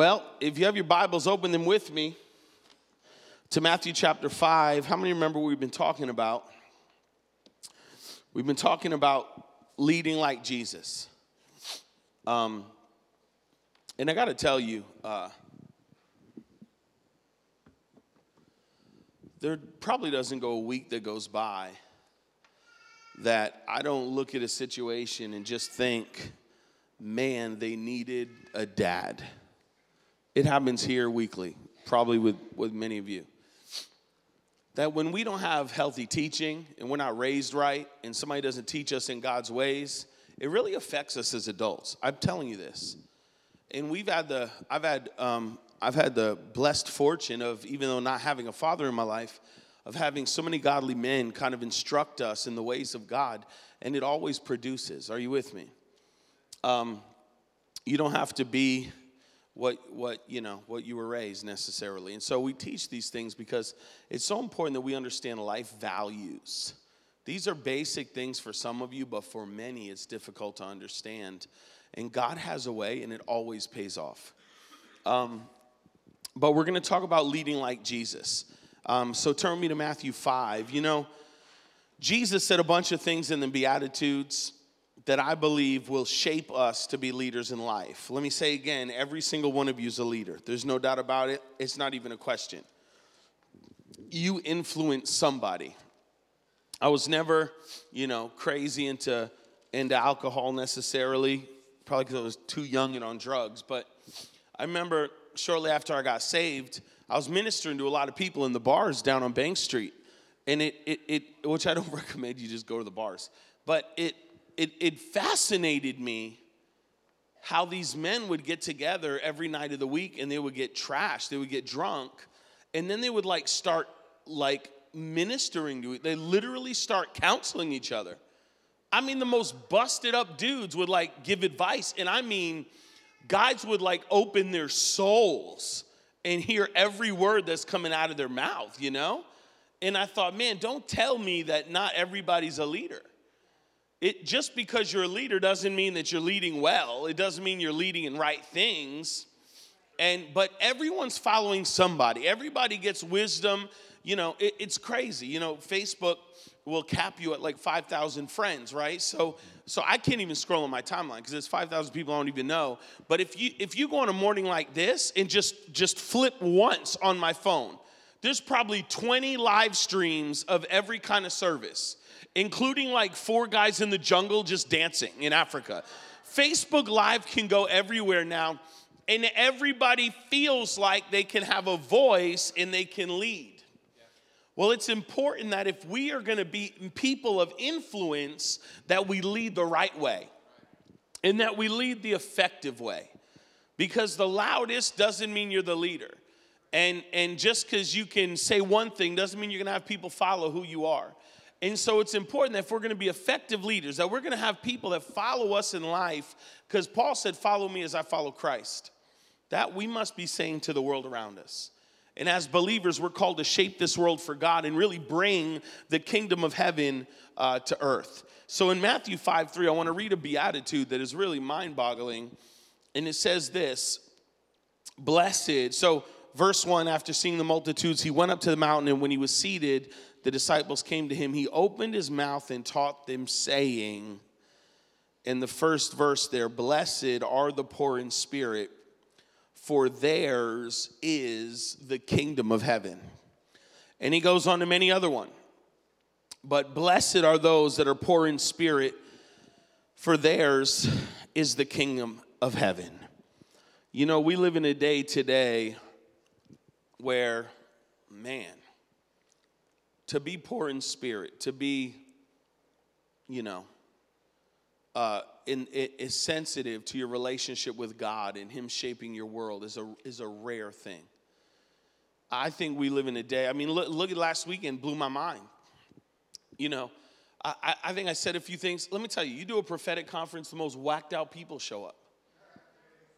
Well, if you have your Bibles, open them with me to Matthew chapter 5. How many remember we've been talking about? We've been talking about leading like Jesus. Um, and I got to tell you, uh, there probably doesn't go a week that goes by that I don't look at a situation and just think, man, they needed a dad. It happens here weekly, probably with, with many of you. That when we don't have healthy teaching and we're not raised right and somebody doesn't teach us in God's ways, it really affects us as adults. I'm telling you this. And we've had the, I've had, um, I've had the blessed fortune of, even though not having a father in my life, of having so many godly men kind of instruct us in the ways of God, and it always produces. Are you with me? Um, you don't have to be what what you know what you were raised necessarily. And so we teach these things because it's so important that we understand life values. These are basic things for some of you but for many it's difficult to understand. And god has a way and it always pays off. Um, but we're going to talk about leading like jesus. Um, so turn me to matthew 5 you know jesus said a bunch of things in the beatitudes that I believe will shape us to be leaders in life. Let me say again every single one of you is a leader. There's no doubt about it. It's not even a question. You influence somebody. I was never, you know, crazy into, into alcohol necessarily, probably because I was too young and on drugs. But I remember shortly after I got saved, I was ministering to a lot of people in the bars down on Bank Street. And it, it, it which I don't recommend you just go to the bars, but it, it, it fascinated me how these men would get together every night of the week and they would get trashed, they would get drunk, and then they would like start like ministering to it. They literally start counseling each other. I mean, the most busted up dudes would like give advice, and I mean, guys would like open their souls and hear every word that's coming out of their mouth, you know? And I thought, man, don't tell me that not everybody's a leader. It just because you're a leader doesn't mean that you're leading well. It doesn't mean you're leading in right things. And but everyone's following somebody. Everybody gets wisdom. You know, it, it's crazy. You know, Facebook will cap you at like 5,000 friends, right? So so I can't even scroll on my timeline because there's 5,000 people I don't even know. But if you if you go on a morning like this and just just flip once on my phone, there's probably 20 live streams of every kind of service including like four guys in the jungle just dancing in Africa. Facebook Live can go everywhere now, and everybody feels like they can have a voice and they can lead. Well, it's important that if we are going to be people of influence, that we lead the right way and that we lead the effective way. Because the loudest doesn't mean you're the leader. And, and just because you can say one thing doesn't mean you're going to have people follow who you are. And so it's important that if we're going to be effective leaders, that we're going to have people that follow us in life, because Paul said, Follow me as I follow Christ. That we must be saying to the world around us. And as believers, we're called to shape this world for God and really bring the kingdom of heaven uh, to earth. So in Matthew 5 3, I want to read a beatitude that is really mind boggling. And it says this Blessed. So, verse 1 after seeing the multitudes, he went up to the mountain, and when he was seated, the disciples came to him, he opened his mouth and taught them, saying, in the first verse there, Blessed are the poor in spirit, for theirs is the kingdom of heaven. And he goes on to many other one. But blessed are those that are poor in spirit, for theirs is the kingdom of heaven. You know, we live in a day today where, man, to be poor in spirit, to be, you know, uh, in, is sensitive to your relationship with God and Him shaping your world is a, is a rare thing. I think we live in a day, I mean, look, look at last weekend, blew my mind. You know, I, I think I said a few things. Let me tell you, you do a prophetic conference, the most whacked out people show up.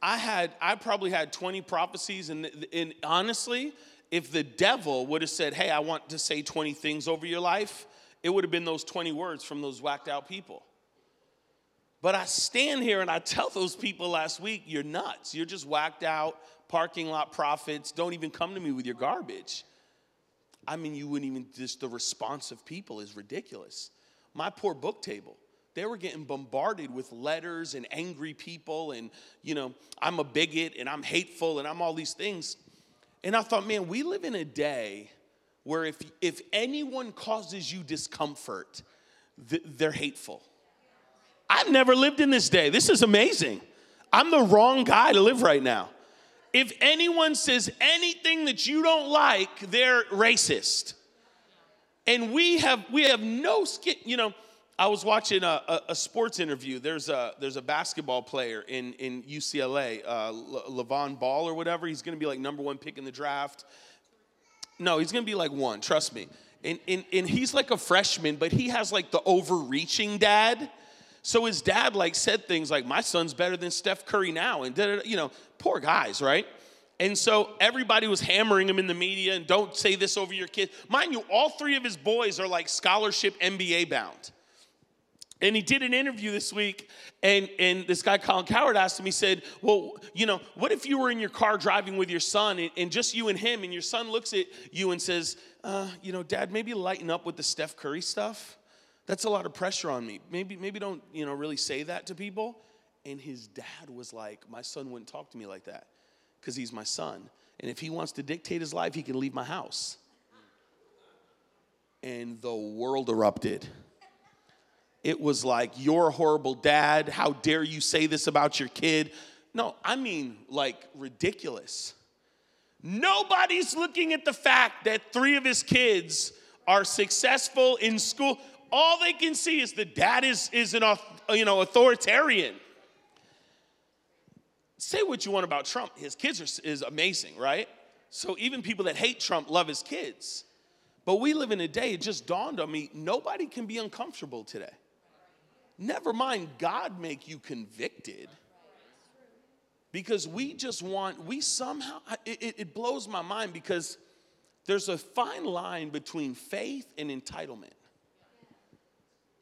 I had, I probably had 20 prophecies, and, and honestly, if the devil would have said, Hey, I want to say 20 things over your life, it would have been those 20 words from those whacked out people. But I stand here and I tell those people last week, You're nuts. You're just whacked out, parking lot prophets, don't even come to me with your garbage. I mean, you wouldn't even, just the response of people is ridiculous. My poor book table, they were getting bombarded with letters and angry people, and, you know, I'm a bigot and I'm hateful and I'm all these things. And I thought, man, we live in a day where if, if anyone causes you discomfort, they're hateful. I've never lived in this day. This is amazing. I'm the wrong guy to live right now. If anyone says anything that you don't like, they're racist. And we have we have no skin, you know. I was watching a, a, a, sports interview. There's a there's a basketball player in in UCLA, uh, LaVone Ball or whatever. He's going to be like number one pick in the draft. No, he's going to be like one. Trust me. And, and and he's like a freshman, but he has like the overreaching dad. So his dad like said things like, "My son's better than Steph Curry now," and you know, poor guys, right? And so everybody was hammering him in the media, and don't say this over your kid. Mind you, all three of his boys are like scholarship NBA bound. And he did an interview this week, and, and this guy, Colin Cowherd, asked him, he said, Well, you know, what if you were in your car driving with your son, and, and just you and him, and your son looks at you and says, uh, You know, dad, maybe lighten up with the Steph Curry stuff? That's a lot of pressure on me. Maybe, maybe don't, you know, really say that to people. And his dad was like, My son wouldn't talk to me like that because he's my son. And if he wants to dictate his life, he can leave my house. And the world erupted. It was like, You're a horrible dad. How dare you say this about your kid? No, I mean, like, ridiculous. Nobody's looking at the fact that three of his kids are successful in school. All they can see is the dad is, is an you know, authoritarian. Say what you want about Trump. His kids are, is amazing, right? So even people that hate Trump love his kids. But we live in a day, it just dawned on me, nobody can be uncomfortable today. Never mind God make you convicted. Because we just want, we somehow, it, it blows my mind because there's a fine line between faith and entitlement.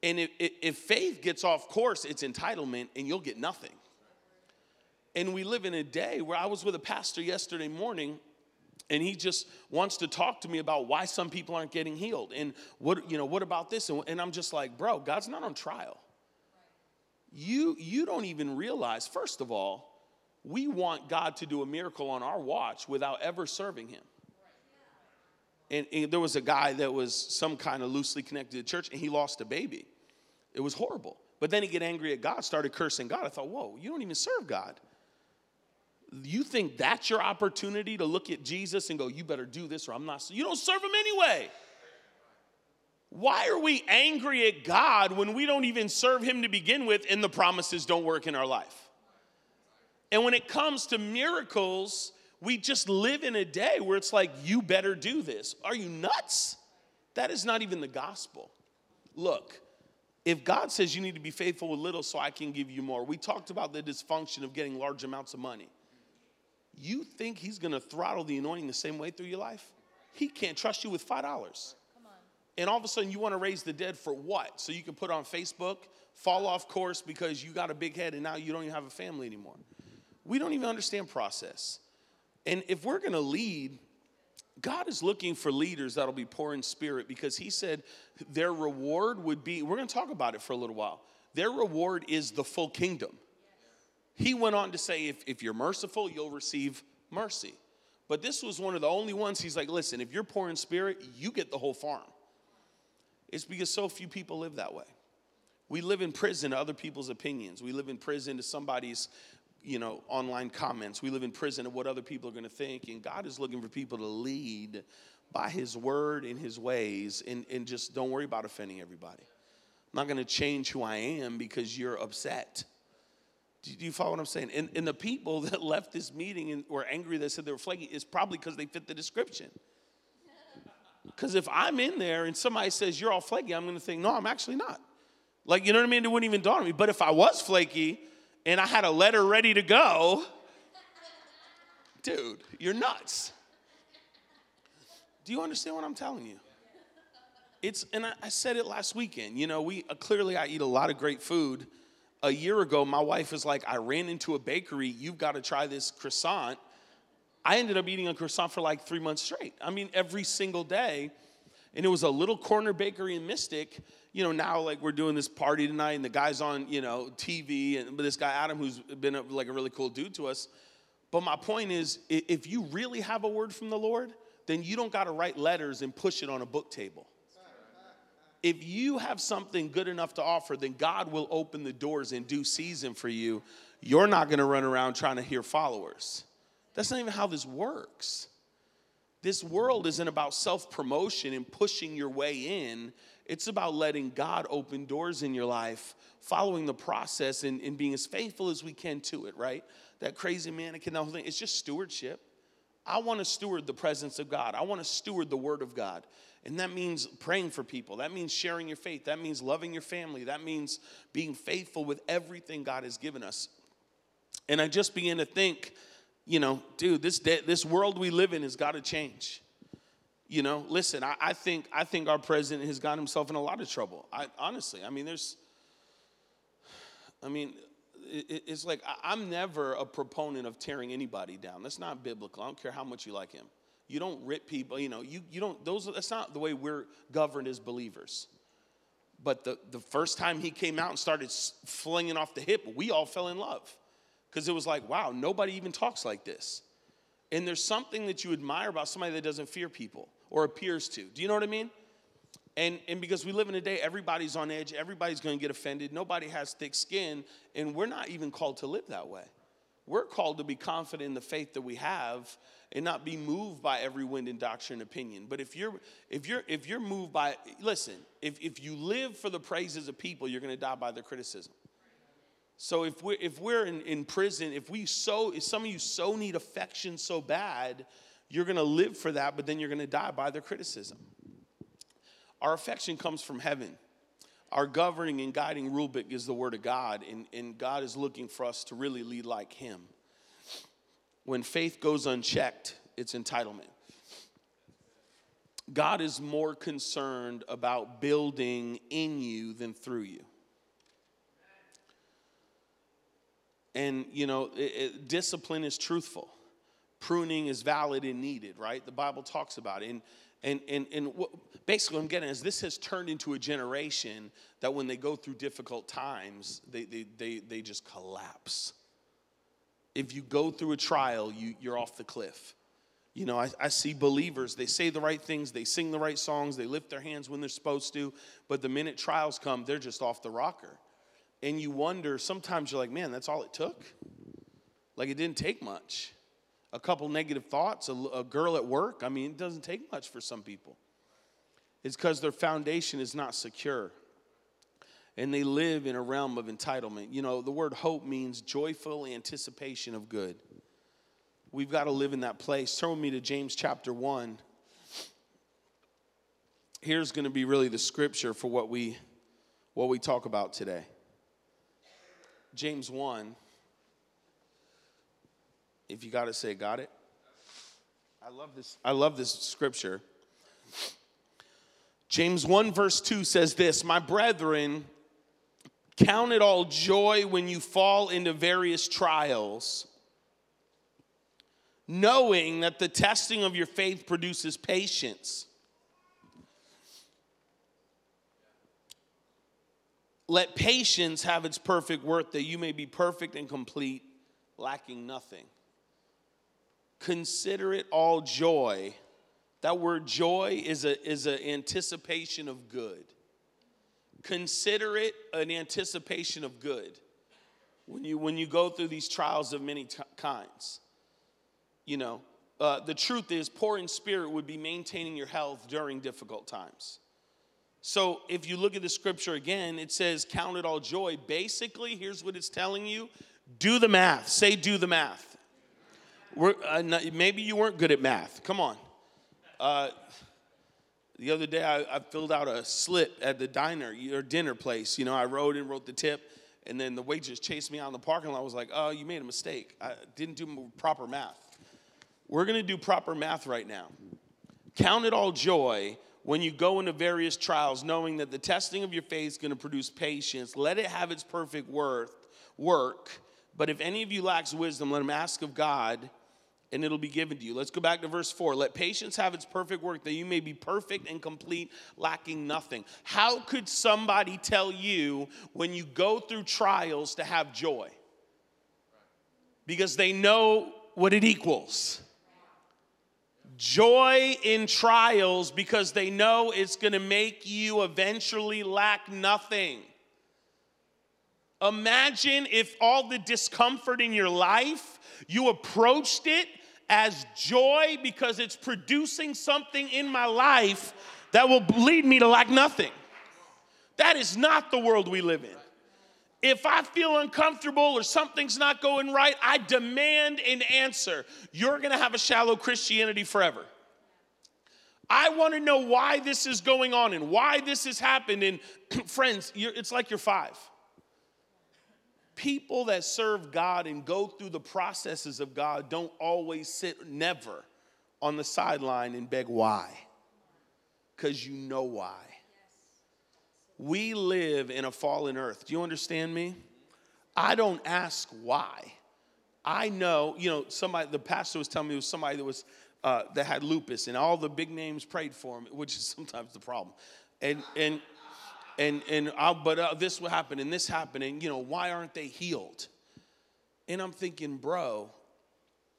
And if, if faith gets off course, it's entitlement and you'll get nothing. And we live in a day where I was with a pastor yesterday morning and he just wants to talk to me about why some people aren't getting healed and what you know what about this and, and i'm just like bro god's not on trial you you don't even realize first of all we want god to do a miracle on our watch without ever serving him. And, and, there was a guy that was some kind of loosely connected to church and he lost a baby. It was horrible. But then he get angry at god started cursing god. I thought whoa you don't even serve god. You think that's your opportunity to look at jesus and go you better do this or i'm not you don't serve him anyway why are we angry at God when we don't even serve Him to begin with and the promises don't work in our life? And when it comes to miracles, we just live in a day where it's like, you better do this. Are you nuts? That is not even the gospel. Look, if God says you need to be faithful with little so I can give you more, we talked about the dysfunction of getting large amounts of money. You think He's gonna throttle the anointing the same way through your life? He can't trust you with $5 and all of a sudden you want to raise the dead for what? So you can put on Facebook, fall off course because you got a big head and now you don't even have a family anymore. We don't even understand process. And if we're going to lead, God is looking for leaders that'll be poor in spirit because He said their reward would be, we're going to talk about it for a little while. Their reward is the full kingdom. He went on to say, if, if you're merciful, you'll receive mercy. But this was one of the only ones he's like, listen, if you're poor in spirit, you get the whole farm. It's because so few people live that way. We live in prison to other people's opinions. We live in prison to somebody's, you know, online comments. We live in prison to what other people are going to think. And God is looking for people to lead by His word and His ways, and, and just don't worry about offending everybody. I'm not going to change who I am because you're upset. Do you follow what I'm saying? And, and the people that left this meeting and were angry that said they were flaky is probably because they fit the description. Because if I'm in there and somebody says you're all flaky, I'm going to think, no, I'm actually not. Like, you know what I mean? It wouldn't even dawn on me. But if I was flaky and I had a letter ready to go, dude, you're nuts. Do you understand what I'm telling you? It's, and I, I said it last weekend. You know, we uh, clearly I eat a lot of great food. A year ago, my wife was like, I ran into a bakery. You've got to try this croissant I ended up eating a croissant for like three months straight. I mean, every single day. And it was a little corner bakery in Mystic. You know, now like we're doing this party tonight, and the guy's on, you know, TV, and this guy Adam, who's been a, like a really cool dude to us. But my point is, if you really have a word from the Lord, then you don't got to write letters and push it on a book table. If you have something good enough to offer, then God will open the doors in due season for you. You're not going to run around trying to hear followers. That's not even how this works. This world isn't about self promotion and pushing your way in. It's about letting God open doors in your life, following the process and, and being as faithful as we can to it, right? That crazy mannequin, that whole thing, it's just stewardship. I want to steward the presence of God. I want to steward the word of God. And that means praying for people. That means sharing your faith. That means loving your family. That means being faithful with everything God has given us. And I just began to think, you know, dude, this this world we live in has got to change. You know, listen, I, I, think I think our president has got himself in a lot of trouble. I honestly, I mean, there's, I mean, it, it's like I'm never a proponent of tearing anybody down. That's not biblical. I don't care how much you like him. You don't rip people. You know, you you don't. Those that's not the way we're governed as believers. But the the first time he came out and started flinging off the hip, we all fell in love because it was like, wow, nobody even talks like this. And there's something that you admire about somebody that doesn't fear people or appears to. Do you know what I mean? And, and because we live in a day, everybody's on edge, everybody's gonna get offended, nobody has thick skin, and we're not even called to live that way. We're called to be confident in the faith that we have and not be moved by every wind and doctrine and opinion. But if you're if you're if you're moved by listen, if, if you live for the praises of people, you're gonna die by their criticism. So if we're if we're in, in prison, if we so if some of you so need affection so bad, you're gonna live for that, but then you're gonna die by their criticism. Our affection comes from heaven. Our governing and guiding book is the word of God, and, and God is looking for us to really lead like him. When faith goes unchecked, it's entitlement. God is more concerned about building in you than through you. And, you know, it, it, discipline is truthful. Pruning is valid and needed, right? The Bible talks about it. And, and, and, and what, basically, what I'm getting is this has turned into a generation that when they go through difficult times, they, they, they, they just collapse. If you go through a trial, you, you're off the cliff. You know, I, I, see believers, they say the right things, they sing the right songs, they lift their hands when they're supposed to, but the minute trials come, they're just off the rocker and you wonder sometimes you're like man that's all it took? Like it didn't take much. A couple negative thoughts a, a girl at work i mean it doesn't take much for some people. It's because their foundation is not secure and they live in a realm of entitlement. You know the word hope means joyful anticipation of good. We've got to live in that place. Turn with me to james chapter 1 here's going to be really the scripture for what we what we talk about today James 1. If you got to say, got it? I love this. I love this scripture. James 1, verse 2 says this My brethren, count it all joy when you fall into various trials, knowing that the testing of your faith produces patience. Let patience have its perfect work, that you may be perfect and complete, lacking nothing. Consider it all joy. That word joy is an is a anticipation of good. Consider it an anticipation of good. When you, when you go through these trials of many t- kinds, you know, uh, the truth is, poor in spirit would be maintaining your health during difficult times. So if you look at the scripture again, it says, Count it all joy. Basically, here's what it's telling you do the math. Say, do the math. Uh, maybe you weren't good at math. Come on. Uh, the other day, I, I, filled out a slip at the diner or dinner place. You know, I wrote and wrote the tip, and then the waitress chased me out in the parking lot. I was like, oh, you made a mistake. I didn't do proper math. We're going to do proper math right now. Count it all joy when you go into various trials, knowing that the testing of your faith is going to produce patience, let it have its perfect worth, work. But if any of you lacks wisdom, let him ask of God, and it'll be given to you. Let's go back to verse 4. Let patience have its perfect work, that you may be perfect and complete, lacking nothing. How could somebody tell you when you go through trials to have joy? Because they know what it equals. Joy in trials because they know it's gonna make you eventually lack nothing. Imagine if all the discomfort in your life, you approached it as joy because it's producing something in my life that will lead me to lack nothing. That is not the world we live in. If I feel uncomfortable or something's not going right, I demand an answer. You're gonna have a shallow Christianity forever. I wanna know why this is going on and why this has happened. And friends, it's like you're five people that serve God and go through the processes of God don't always sit, never, on the sideline and beg why. Because you know why. We live in a fallen earth. Do you understand me? I don't ask why. I know, you know, somebody, the pastor was telling me it was somebody that was, uh, that had lupus and all the big names prayed for him, which is sometimes the problem. And, and, and and I, but uh, this will happen and this happening. You know, why aren't they healed? And I'm thinking, bro,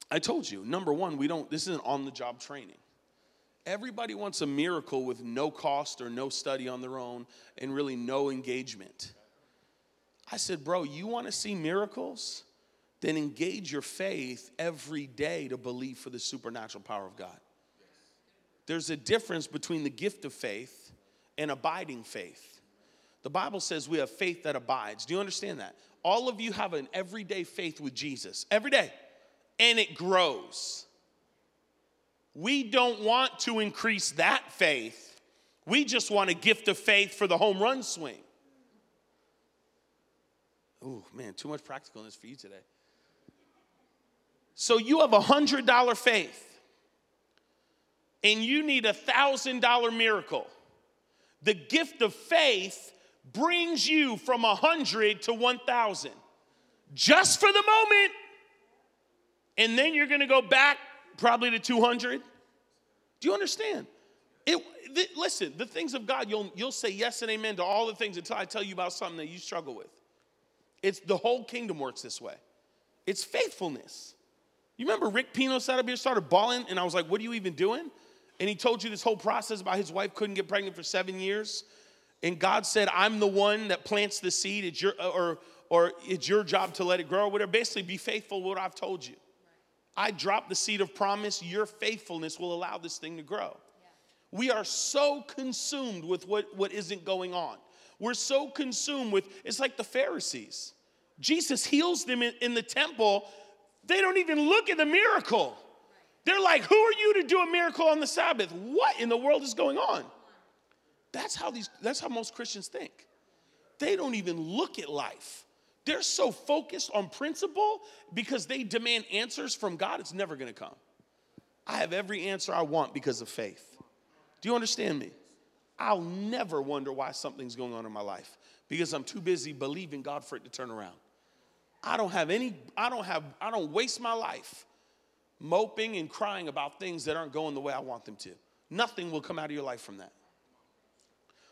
I told you. Number one, we don't. This isn't on the job training. Everybody wants a miracle with no cost or no study on their own and really no engagement. I said, bro, you want to see miracles? Then engage your faith every day to believe for the supernatural power of God. There's a difference between the gift of faith and abiding faith. The Bible says we have faith that abides. Do you understand that? All of you have an everyday faith with Jesus, every day, and it grows. We don't want to increase that faith. We just want a gift of faith for the home run swing. Oh, man, too much practicalness for you today. So you have a hundred dollar faith, and you need a thousand dollar miracle. The gift of faith brings you from 100 to 1,000 just for the moment. And then you're going to go back probably to 200. Do you understand? It, th- listen, the things of God, you'll, you'll say yes and amen to all the things until I tell you about something that you struggle with. It's the whole kingdom works this way. It's faithfulness. You remember Rick Pino sat up here, started bawling, and I was like, What are you even doing? And he told you this whole process about his wife couldn't get pregnant for seven years and God said, I'm the one that plants the seed, it's your, or, or it's your job to let it grow, whatever. Basically, be faithful what I've told you. I drop the seed of promise, your faithfulness will allow this thing to grow. Yeah. We are so consumed with what, what isn't going on. We're so consumed with, it's like the Pharisees. Jesus heals them in, in the temple. They don't even look at the miracle. They're like, Who are you to do a miracle on the Sabbath? What in the world is going on? That's how these that's how most Christians think. They don't even look at life. They're so focused on principle because they demand answers from God, it's never gonna come. I have every answer I want because of faith. Do you understand me? I'll never wonder why something's going on in my life because I'm too busy believing God for it to turn around. I don't have any, I don't have, I don't waste my life moping and crying about things that aren't going the way I want them to. Nothing will come out of your life from that.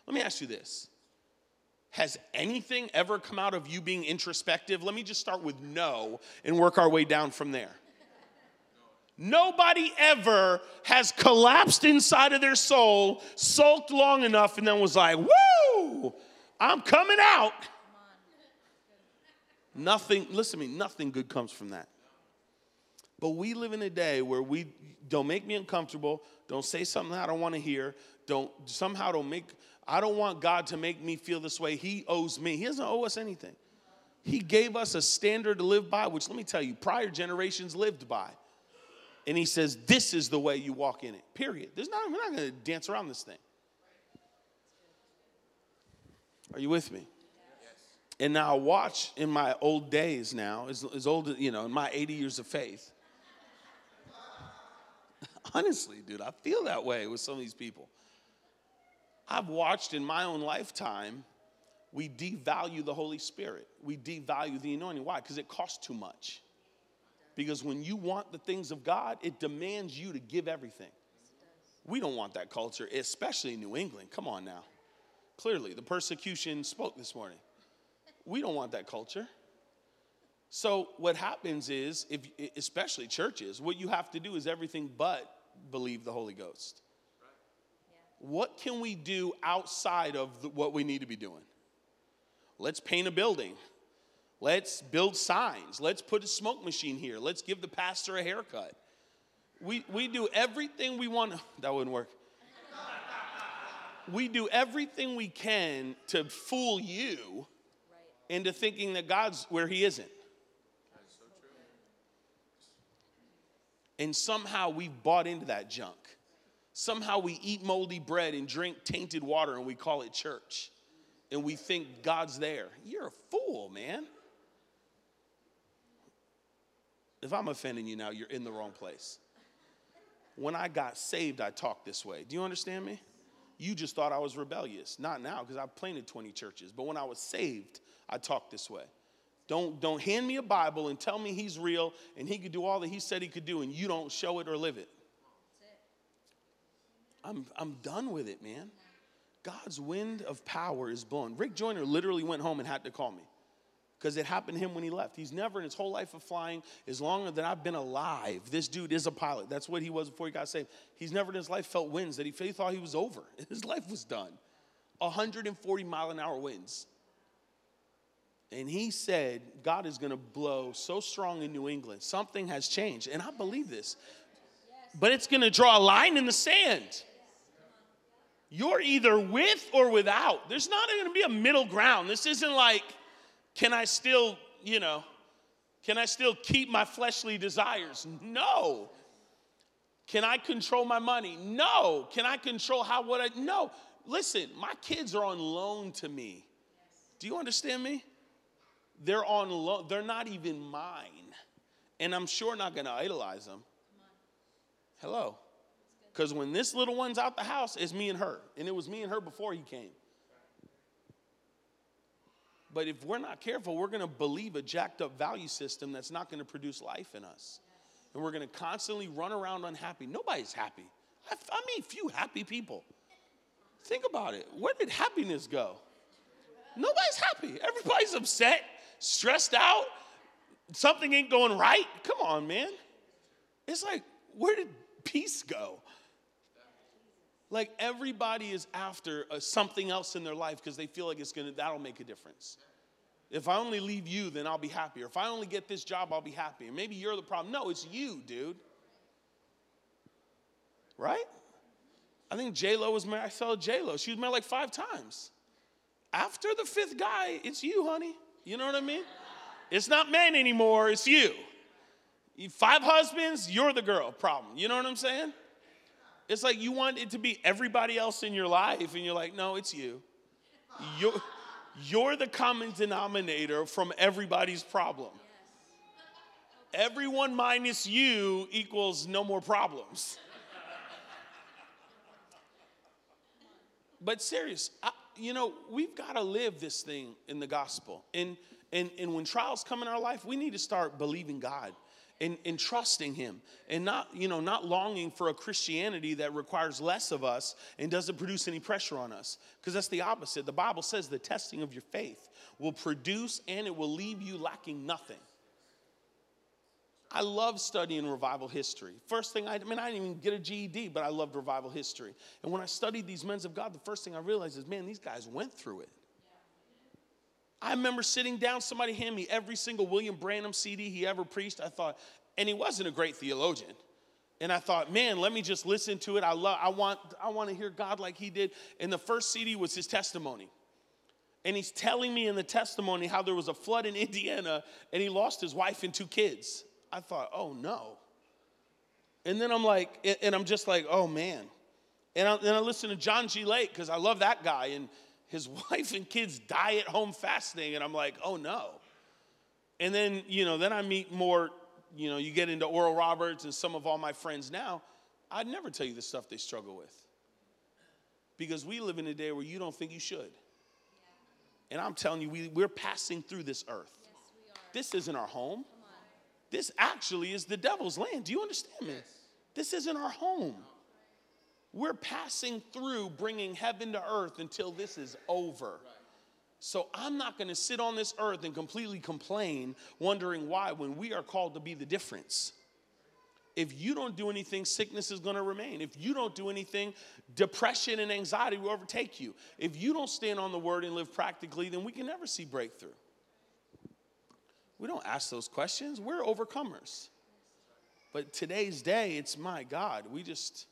Let me ask you this Has anything ever come out of you being introspective? Let me just start with no and work our way down from there. Nobody ever has collapsed inside of their soul, sulked long enough, and then was like, woo, I'm coming out. Nothing, listen to me, nothing good comes from that. But we live in a day where we don't make me uncomfortable, don't say something I don't want to hear, don't somehow don't make I don't want God to make me feel this way. He owes me. He doesn't owe us anything. He gave us a standard to live by, which let me tell you, prior generations lived by. And he says, This is the way you walk in it. Period. There's not, we're not going to dance around this thing. Are you with me? And now I watch in my old days now, as, as old, you know, in my 80 years of faith. Honestly, dude, I feel that way with some of these people. I've watched in my own lifetime, we devalue the Holy Spirit. We devalue the anointing. Why? Because it costs too much. Because when you want the things of God, it demands you to give everything. We don't want that culture, especially in New England. Come on now. Clearly, the persecution spoke this morning. We don't want that culture. So what happens is, if especially churches, what you have to do is everything but believe the Holy Ghost. What can we do outside of the, what we need to be doing? Let's paint a building. Let's build signs. Let's put a smoke machine here. Let's give the pastor a haircut. We, we do everything we want. That wouldn't work. We do everything we can to fool you into thinking that God's where He isn't. And somehow we've bought into that junk. Somehow we eat moldy bread and drink tainted water and we call it church. And we think God's there. You're a fool, man. If I'm offending you now, you're in the wrong place. When I got saved, I talked this way. Do you understand me? You just thought I was rebellious. Not now, because I've planted 20 churches. But when I was saved, I talked this way. Don't, don't hand me a Bible and tell me he's real and he could do all that he said he could do and you don't show it or live it. I'm, I'm done with it, man. God's wind of power is blowing. Rick Joyner literally went home and had to call me because it happened to him when he left. He's never in his whole life of flying, as long as I've been alive, this dude is a pilot. That's what he was before he got saved. He's never in his life felt winds that he thought he was over. His life was done. 140 mile an hour winds. And he said, God is going to blow so strong in New England. Something has changed. And I believe this. But it's going to draw a line in the sand. You're either with or without. There's not going to be a middle ground. This isn't like, can I still, you know, can I still keep my fleshly desires? No. Can I control my money? No. Can I control how what I no. Listen, my kids are on loan to me. Do you understand me? They're on loan, they're not even mine. And I'm sure not gonna idolize them. Hello. Because when this little one's out the house, it's me and her. And it was me and her before he came. But if we're not careful, we're going to believe a jacked up value system that's not going to produce life in us. And we're going to constantly run around unhappy. Nobody's happy. I, I mean, few happy people. Think about it. Where did happiness go? Nobody's happy. Everybody's upset, stressed out. Something ain't going right. Come on, man. It's like, where did peace go? Like everybody is after uh, something else in their life because they feel like it's gonna that'll make a difference. If I only leave you, then I'll be happier. If I only get this job, I'll be happy. And maybe you're the problem. No, it's you, dude. Right? I think J Lo was married. I saw J Lo. She was married like five times. After the fifth guy, it's you, honey. You know what I mean? It's not men anymore. It's you. Five husbands, you're the girl. Problem. You know what I'm saying? It's like you want it to be everybody else in your life, and you're like, no, it's you. You're, you're the common denominator from everybody's problem. Everyone minus you equals no more problems. But serious, I, you know, we've got to live this thing in the gospel. And, and, and when trials come in our life, we need to start believing God and, trusting him and not you know not longing for a christianity that requires less of us and doesn't produce any pressure on us because that's the opposite the bible says the testing of your faith will produce and it will leave you lacking nothing I love studying revival history. First thing I, I mean, I didn't even get a GED, but I loved revival history. And when I studied these men of God, the first thing I realized is, man, these guys went through it. I remember sitting down, somebody handed me every single William Branham CD he ever preached. I thought, and he wasn't a great theologian. And I thought, man, let me just listen to it. I love, I want, I want to hear God like he did. And the first CD was his testimony. And he's telling me in the testimony how there was a flood in Indiana and he lost his wife and two kids. I thought, oh no. And then I'm like, and I'm just like, oh man. And I, I listen to John G. Lake because I love that guy. And his wife and kids die at home fasting, and I'm like, oh no. And then, you know, then I meet more, you know, you get into Oral Roberts and some of all my friends now. I'd never tell you the stuff they struggle with. Because we live in a day where you don't think you should. Yeah. And I'm telling you, we, we're passing through this earth. Yes, this isn't our home. This actually is the devil's land. Do you understand me? This isn't our home. We're passing through bringing heaven to earth until this is over. So I'm not going to sit on this earth and completely complain, wondering why, when we are called to be the difference. If you don't do anything, sickness is going to remain. If you don't do anything, depression and anxiety will overtake you. If you don't stand on the word and live practically, then we can never see breakthrough. We don't ask those questions. We're overcomers. But today's day, it's my God. We just.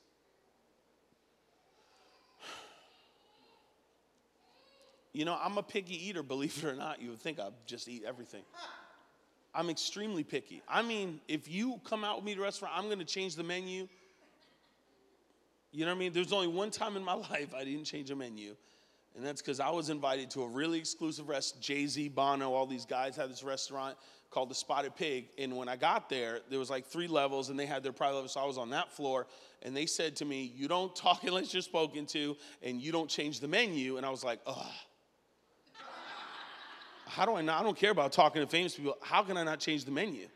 You know, I'm a picky eater, believe it or not. You would think I just eat everything. I'm extremely picky. I mean, if you come out with me to a restaurant, I'm going to change the menu. You know what I mean? There's only one time in my life I didn't change a menu. And that's because I was invited to a really exclusive restaurant. Jay Z, Bono, all these guys had this restaurant called the Spotted Pig. And when I got there, there was like three levels, and they had their private level. So I was on that floor, and they said to me, "You don't talk unless you're spoken to, and you don't change the menu." And I was like, "Ugh." How do I not? I don't care about talking to famous people. How can I not change the menu?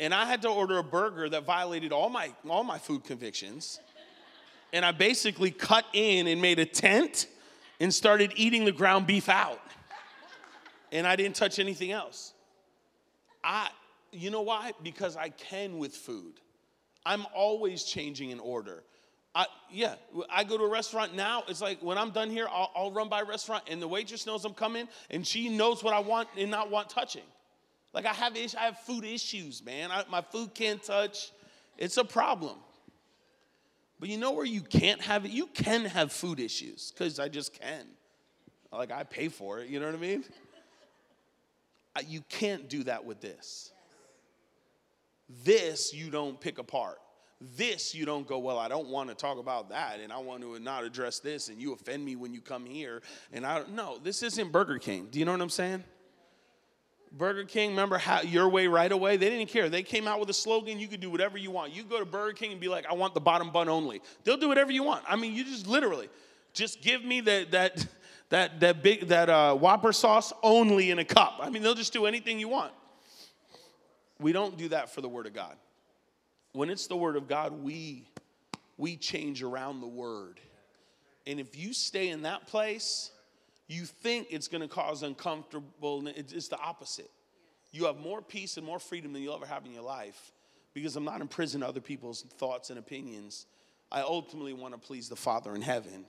And I had to order a burger that violated all my all my food convictions. And I basically cut in and made a tent and started eating the ground beef out. And I didn't touch anything else. I, you know why? Because I can with food. I'm always changing an order. I, yeah, I go to a restaurant now. It's like when I'm done here, I'll, I'll, run by a restaurant, and the waitress knows I'm coming, and she knows what I want and not want touching. Like I have, I have food issues, man. I, my food can't touch. It's a problem. But you know where you can't have it? You can have food issues because I just can. Like I pay for it, you know what I mean? You can't do that with this. This you don't pick apart. This you don't go, well, I don't want to talk about that and I want to not address this and you offend me when you come here. And I don't no, this isn't Burger King. Do you know what I'm saying? Burger King, remember how your way right away? They didn't care. They came out with a slogan, you could do whatever you want. You go to Burger King and be like, I want the bottom bun only. They'll do whatever you want. I mean, you just literally just give me that that that that big that uh, Whopper sauce only in a cup. I mean, they'll just do anything you want. We don't do that for the Word of God. When it's the Word of God, we we change around the Word. And if you stay in that place, you think it's going to cause uncomfortable. It's the opposite. You have more peace and more freedom than you'll ever have in your life because I'm not in prison to other people's thoughts and opinions. I ultimately want to please the Father in heaven.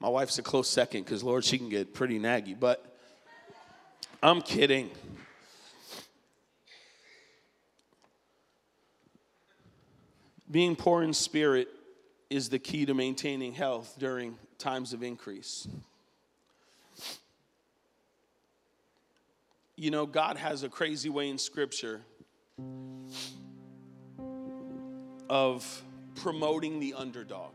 My wife's a close second because, Lord, she can get pretty naggy, but I'm kidding. Being poor in spirit is the key to maintaining health during times of increase. You know, God has a crazy way in Scripture of promoting the underdog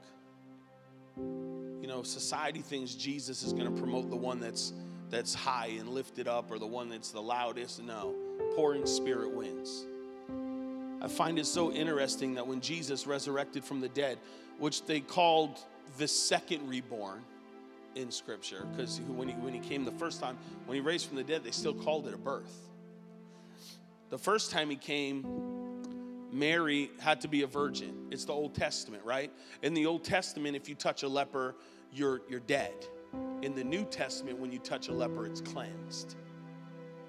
You know, society thinks Jesus is going to promote the one that's that's high and lifted up or the one that's the loudest. No, poor in spirit wins. I find it so interesting that when Jesus resurrected from the dead, which they called the second reborn in Scripture, because when he, when he came the first time, when he raised from the dead, they still called it a birth. The first time he came, Mary had to be a virgin. It's the Old Testament, right? In the Old Testament, if you touch a leper, you're, you're dead. In the New Testament, when you touch a leper, it's cleansed.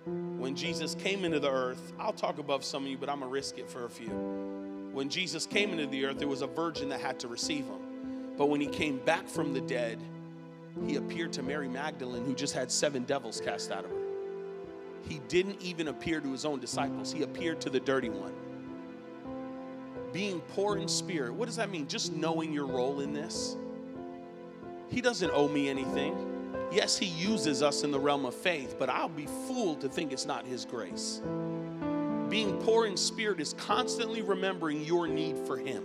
When Jesus came into the earth, I'll talk above some of you, but I'm gonna risk it for a few. When Jesus came into the earth, there was a virgin that had to receive him. But when he came back from the dead, he appeared to Mary Magdalene, who just had seven devils cast out of her. He didn't even appear to his own disciples, he appeared to the dirty one. Being poor in spirit, what does that mean? Just knowing your role in this he doesn't owe me anything. Yes, He uses us in the realm of faith, but I'll be fooled to think it's not His grace. Being poor in spirit is constantly remembering your need for Him.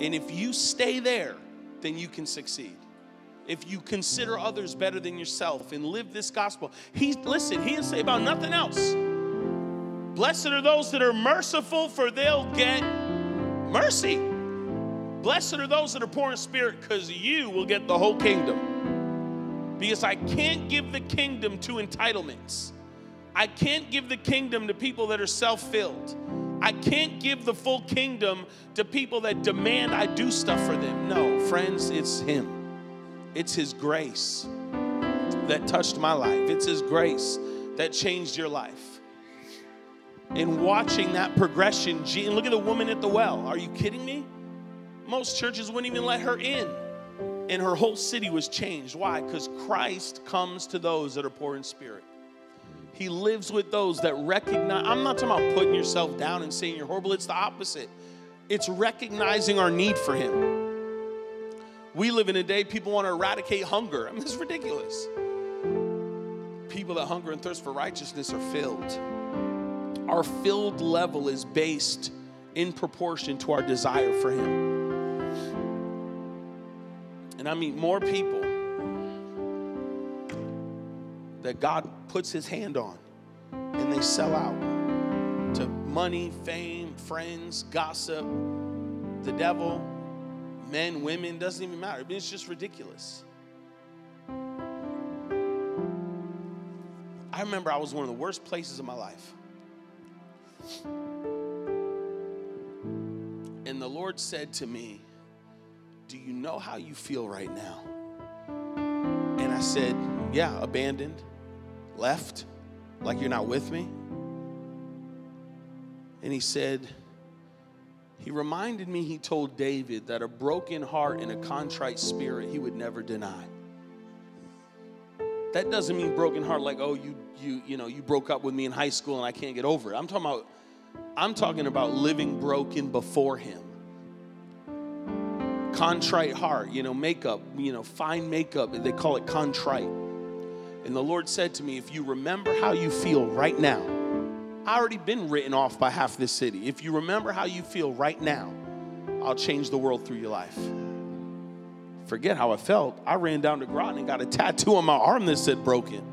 And if you stay there, then you can succeed. If you consider others better than yourself and live this gospel, He listen, He didn't say about nothing else. Blessed are those that are merciful, for they'll get mercy. Blessed are those that are poor in spirit, because you will get the whole kingdom. Because I can't give the kingdom to entitlements. I can't give the kingdom to people that are self filled. I can't give the full kingdom to people that demand I do stuff for them. No, friends, it's Him. It's His grace that touched my life, it's His grace that changed your life. In watching that progression, look at the woman at the well. Are you kidding me? Most churches wouldn't even let her in. And her whole city was changed. Why? Because Christ comes to those that are poor in spirit. He lives with those that recognize. I'm not talking about putting yourself down and saying you're horrible. It's the opposite. It's recognizing our need for Him. We live in a day people want to eradicate hunger. I mean, it's ridiculous. People that hunger and thirst for righteousness are filled. Our filled level is based in proportion to our desire for Him. And I meet more people that God puts his hand on and they sell out to money, fame, friends, gossip, the devil, men, women, doesn't even matter. It's just ridiculous. I remember I was one of the worst places of my life. And the Lord said to me, Do you know how you feel right now? And I said, Yeah, abandoned, left, like you're not with me? And he said, he reminded me, he told David that a broken heart and a contrite spirit he would never deny. That doesn't mean broken heart like, oh, you, you, you know, you broke up with me in high school and I can't get over it. I'm talking about, I'm talking about living broken before him. Contrite heart, you know, makeup, you know, fine makeup, they call it contrite. And the Lord said to me, If you remember how you feel right now, I already been written off by half this city. If you remember how you feel right now, I'll change the world through your life. Forget how I felt. I ran down to Groton and got a tattoo on my arm that said broken.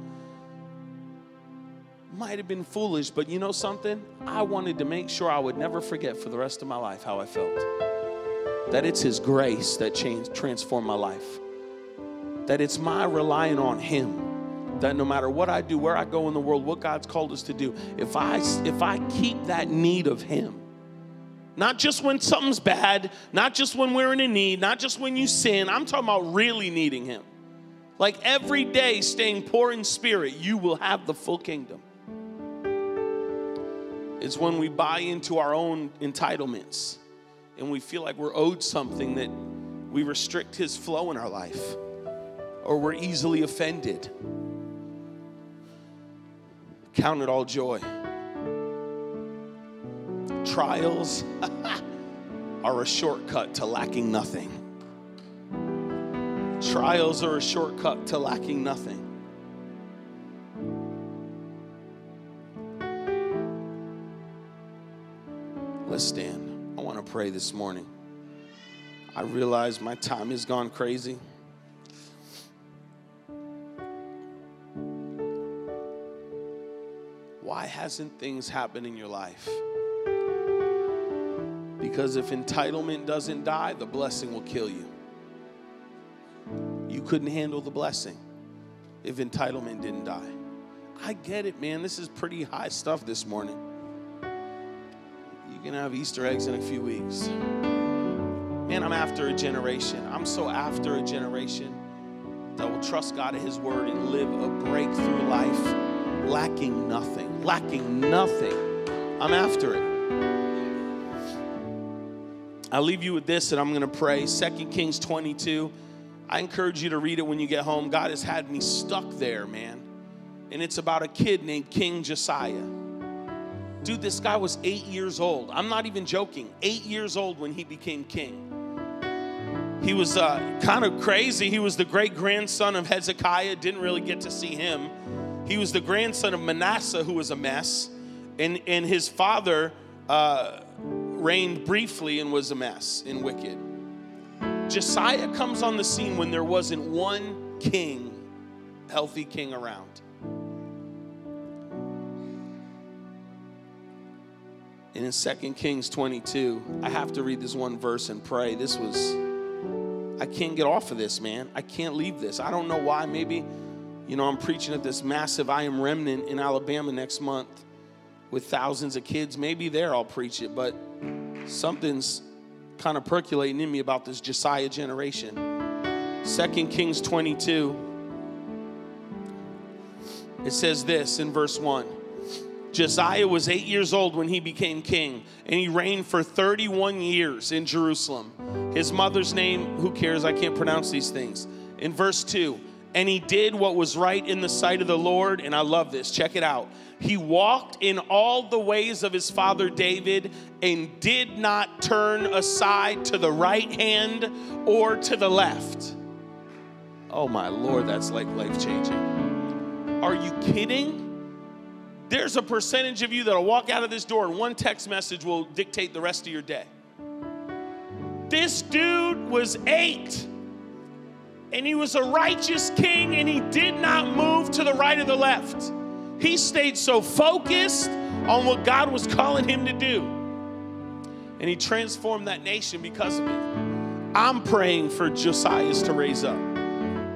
Might have been foolish, but you know something? I wanted to make sure I would never forget for the rest of my life how I felt. That it's His grace that changed, transformed my life. That it's my relying on Him that no matter what I do, where I go in the world, what God's called us to do, if I if I keep that need of him, not just when something's bad, not just when we're in a need, not just when you sin, I'm talking about really needing him. Like every day staying poor in spirit, you will have the full kingdom. It's when we buy into our own entitlements and we feel like we're owed something that we restrict his flow in our life or we're easily offended. Count it all joy. Trials are a shortcut to lacking nothing. Trials are a shortcut to lacking nothing. Let's stand. I want to pray this morning. I realize my time has gone crazy. why hasn't things happened in your life? Because if entitlement doesn't die, the blessing will kill you. You couldn't handle the blessing if entitlement didn't die. I get it, man. This is pretty high stuff this morning. You can have Easter eggs in a few weeks. Man, I'm after a generation. I'm so after a generation that will trust God at His word and live a breakthrough life lacking nothing, lacking nothing. I'm after it. I'll leave you with this and I'm going to pray. Second Kings 22. I encourage you to read it when you get home. God has had me stuck there, man. And it's about a kid named King Josiah. Dude, this guy was eight years old. I'm not even joking. Eight years old when he became king. He was uh, kind of crazy. He was the great grandson of Hezekiah. Didn't really get to see him. He was the grandson of Manasseh, who was a mess, and, and his father uh, reigned briefly and was a mess and wicked. Josiah comes on the scene when there wasn't one king, healthy king around. And in 2 Kings 22, I have to read this one verse and pray. This was, I can't get off of this, man. I can't leave this. I don't know why. Maybe You know, I'm preaching at this massive I Am Remnant in Alabama next month with thousands of kids. Maybe there I'll preach it, but something's kind of percolating in me about this Josiah generation. Second Kings 22. It says this in verse 1. Josiah was eight years old when he became king, and he reigned for 31 years in Jerusalem. His mother's name, who cares? I can't pronounce these things. In verse 2, and he did what was right in the sight of the Lord, and I love this. Check it out. He walked in all the ways of his father David and did not turn aside to the right hand or to the left. Oh my Lord, that's like life changing. Are you kidding? There's a percentage of you that'll walk out of this door and one text message will dictate the rest of your day. This dude was eight and he was a righteous king and he did not move to the right or the left. He stayed so focused on what God was calling him to do. And he transformed that nation because of it. I'm praying for Josiah's to raise up.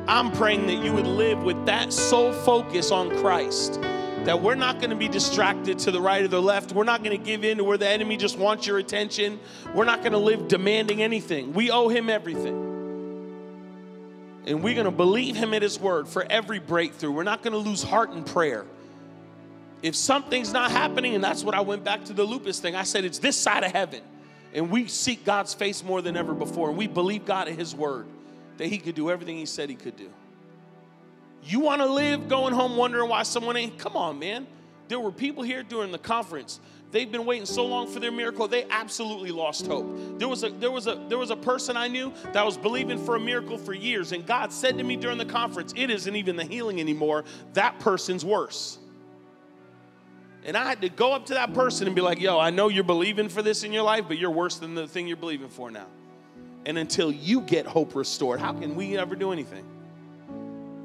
I'm praying that you would live with that sole focus on Christ. That we're not going to be distracted to the right or the left. We're not going to give in to where the enemy just wants your attention. We're not going to live demanding anything. We owe him everything. And we're going to believe him at his word for every breakthrough. We're not going to lose heart in prayer if something's not happening, and that's what I went back to the lupus thing, I said, it's this side of heaven. And we seek God's face more than ever before. And we believe God at His word that He could do everything He said He could do. You want to live going home wondering why someone ain't? Come on, man. There were people here during the conference. They've been waiting so long for their miracle, they absolutely lost hope. There was a there was a there was a person I knew that was believing for a miracle for years, and God said to me during the conference, "It isn't even the healing anymore. That person's worse." And I had to go up to that person and be like, yo, I know you're believing for this in your life, but you're worse than the thing you're believing for now. And until you get hope restored, how can we ever do anything?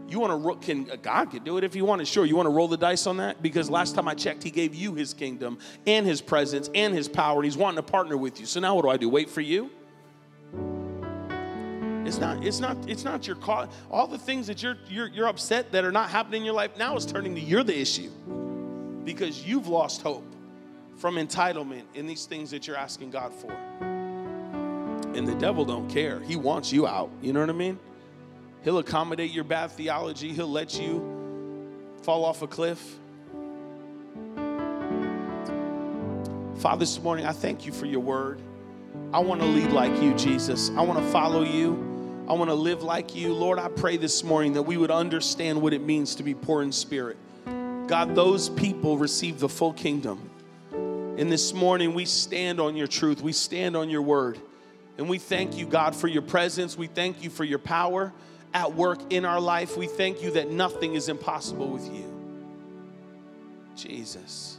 You want to, can uh, God could do it if you wanted. Sure, you want to roll the dice on that? Because last time I checked, He gave you His kingdom and His presence and His power, and He's wanting to partner with you. So now what do I do? Wait for you? It's not, it's not, it's not your cause. All the things that you're, you're, you're upset that are not happening in your life now is turning to you're the issue because you've lost hope from entitlement in these things that you're asking God for. And the devil don't care. He wants you out. You know what I mean? He'll accommodate your bad theology. He'll let you fall off a cliff. Father, this morning I thank you for your word. I want to lead like you, Jesus. I want to follow you. I want to live like you. Lord, I pray this morning that we would understand what it means to be poor in spirit. God, those people receive the full kingdom. And this morning, we stand on your truth, we stand on your word. And we thank you, God, for your presence. We thank you for your power at work in our life. We thank you that nothing is impossible with you. Jesus.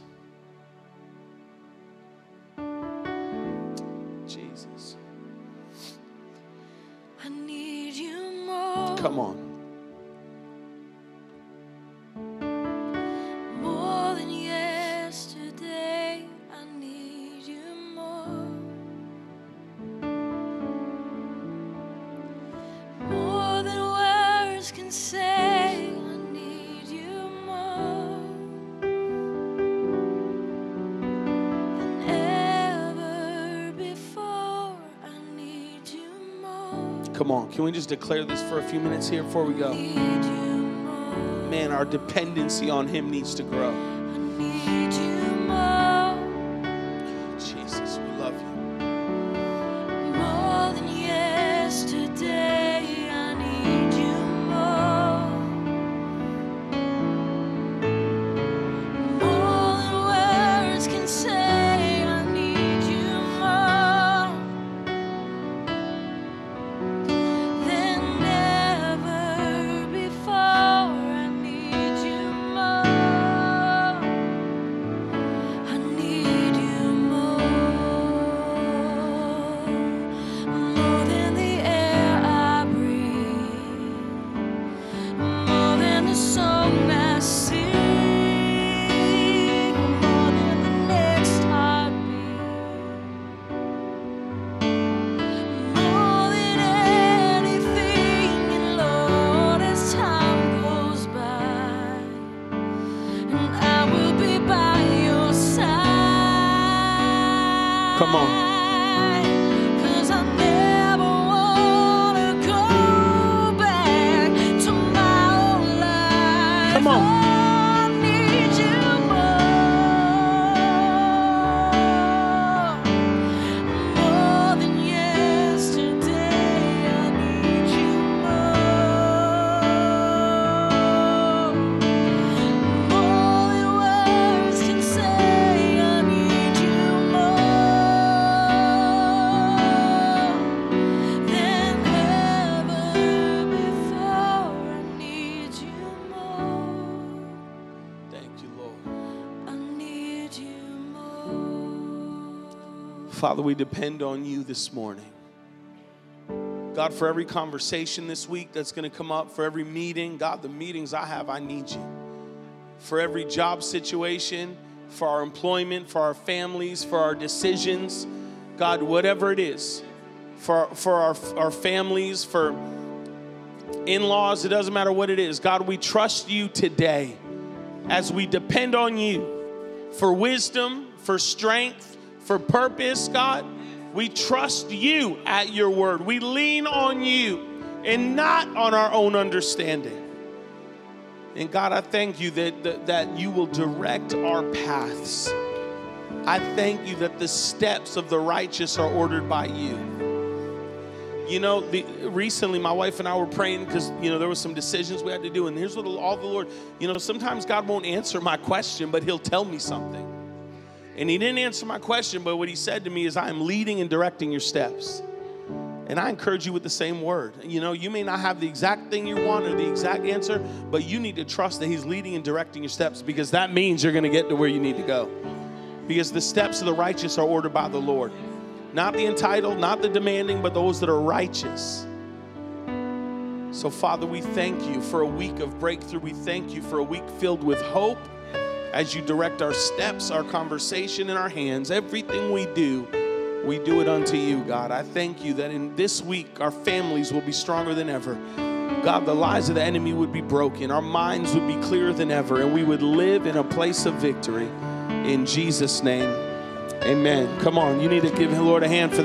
Jesus. I need you more. Come on. Come on. Can we just declare this for a few minutes here before we go? Need you more. Man, our dependency on Him needs to grow. Father, we depend on you this morning. God, for every conversation this week that's going to come up, for every meeting, God, the meetings I have, I need you. For every job situation, for our employment, for our families, for our decisions, God, whatever it is, for, for our, our families, for in laws, it doesn't matter what it is. God, we trust you today as we depend on you for wisdom, for strength, for purpose, God. We trust you at your word. We lean on you and not on our own understanding. And God, I thank you that, that, that you will direct our paths. I thank you that the steps of the righteous are ordered by you. You know, the, recently my wife and I were praying because, you know, there was some decisions we had to do. And here's what all the Lord, you know, sometimes God won't answer my question, but He'll tell me something. And He didn't answer my question, but what He said to me is, I am leading and directing your steps. And I encourage you with the same word. You know, you may not have the exact thing you want or the exact answer, but you need to trust that He's leading and directing your steps because that means you're going to get to where you need to go. Because the steps of the righteous are ordered by the Lord. Not the entitled, not the demanding, but those that are righteous. So, Father, we thank you for a week of breakthrough. We thank you for a week filled with hope as you direct our steps, our conversation, and our hands. Everything we do, we do it unto you, God. I thank you that in this week, our families will be stronger than ever. God, the lies of the enemy would be broken, our minds would be clearer than ever, and we would live in a place of victory. In Jesus' name, amen. Come on, you need to give the Lord a hand for that.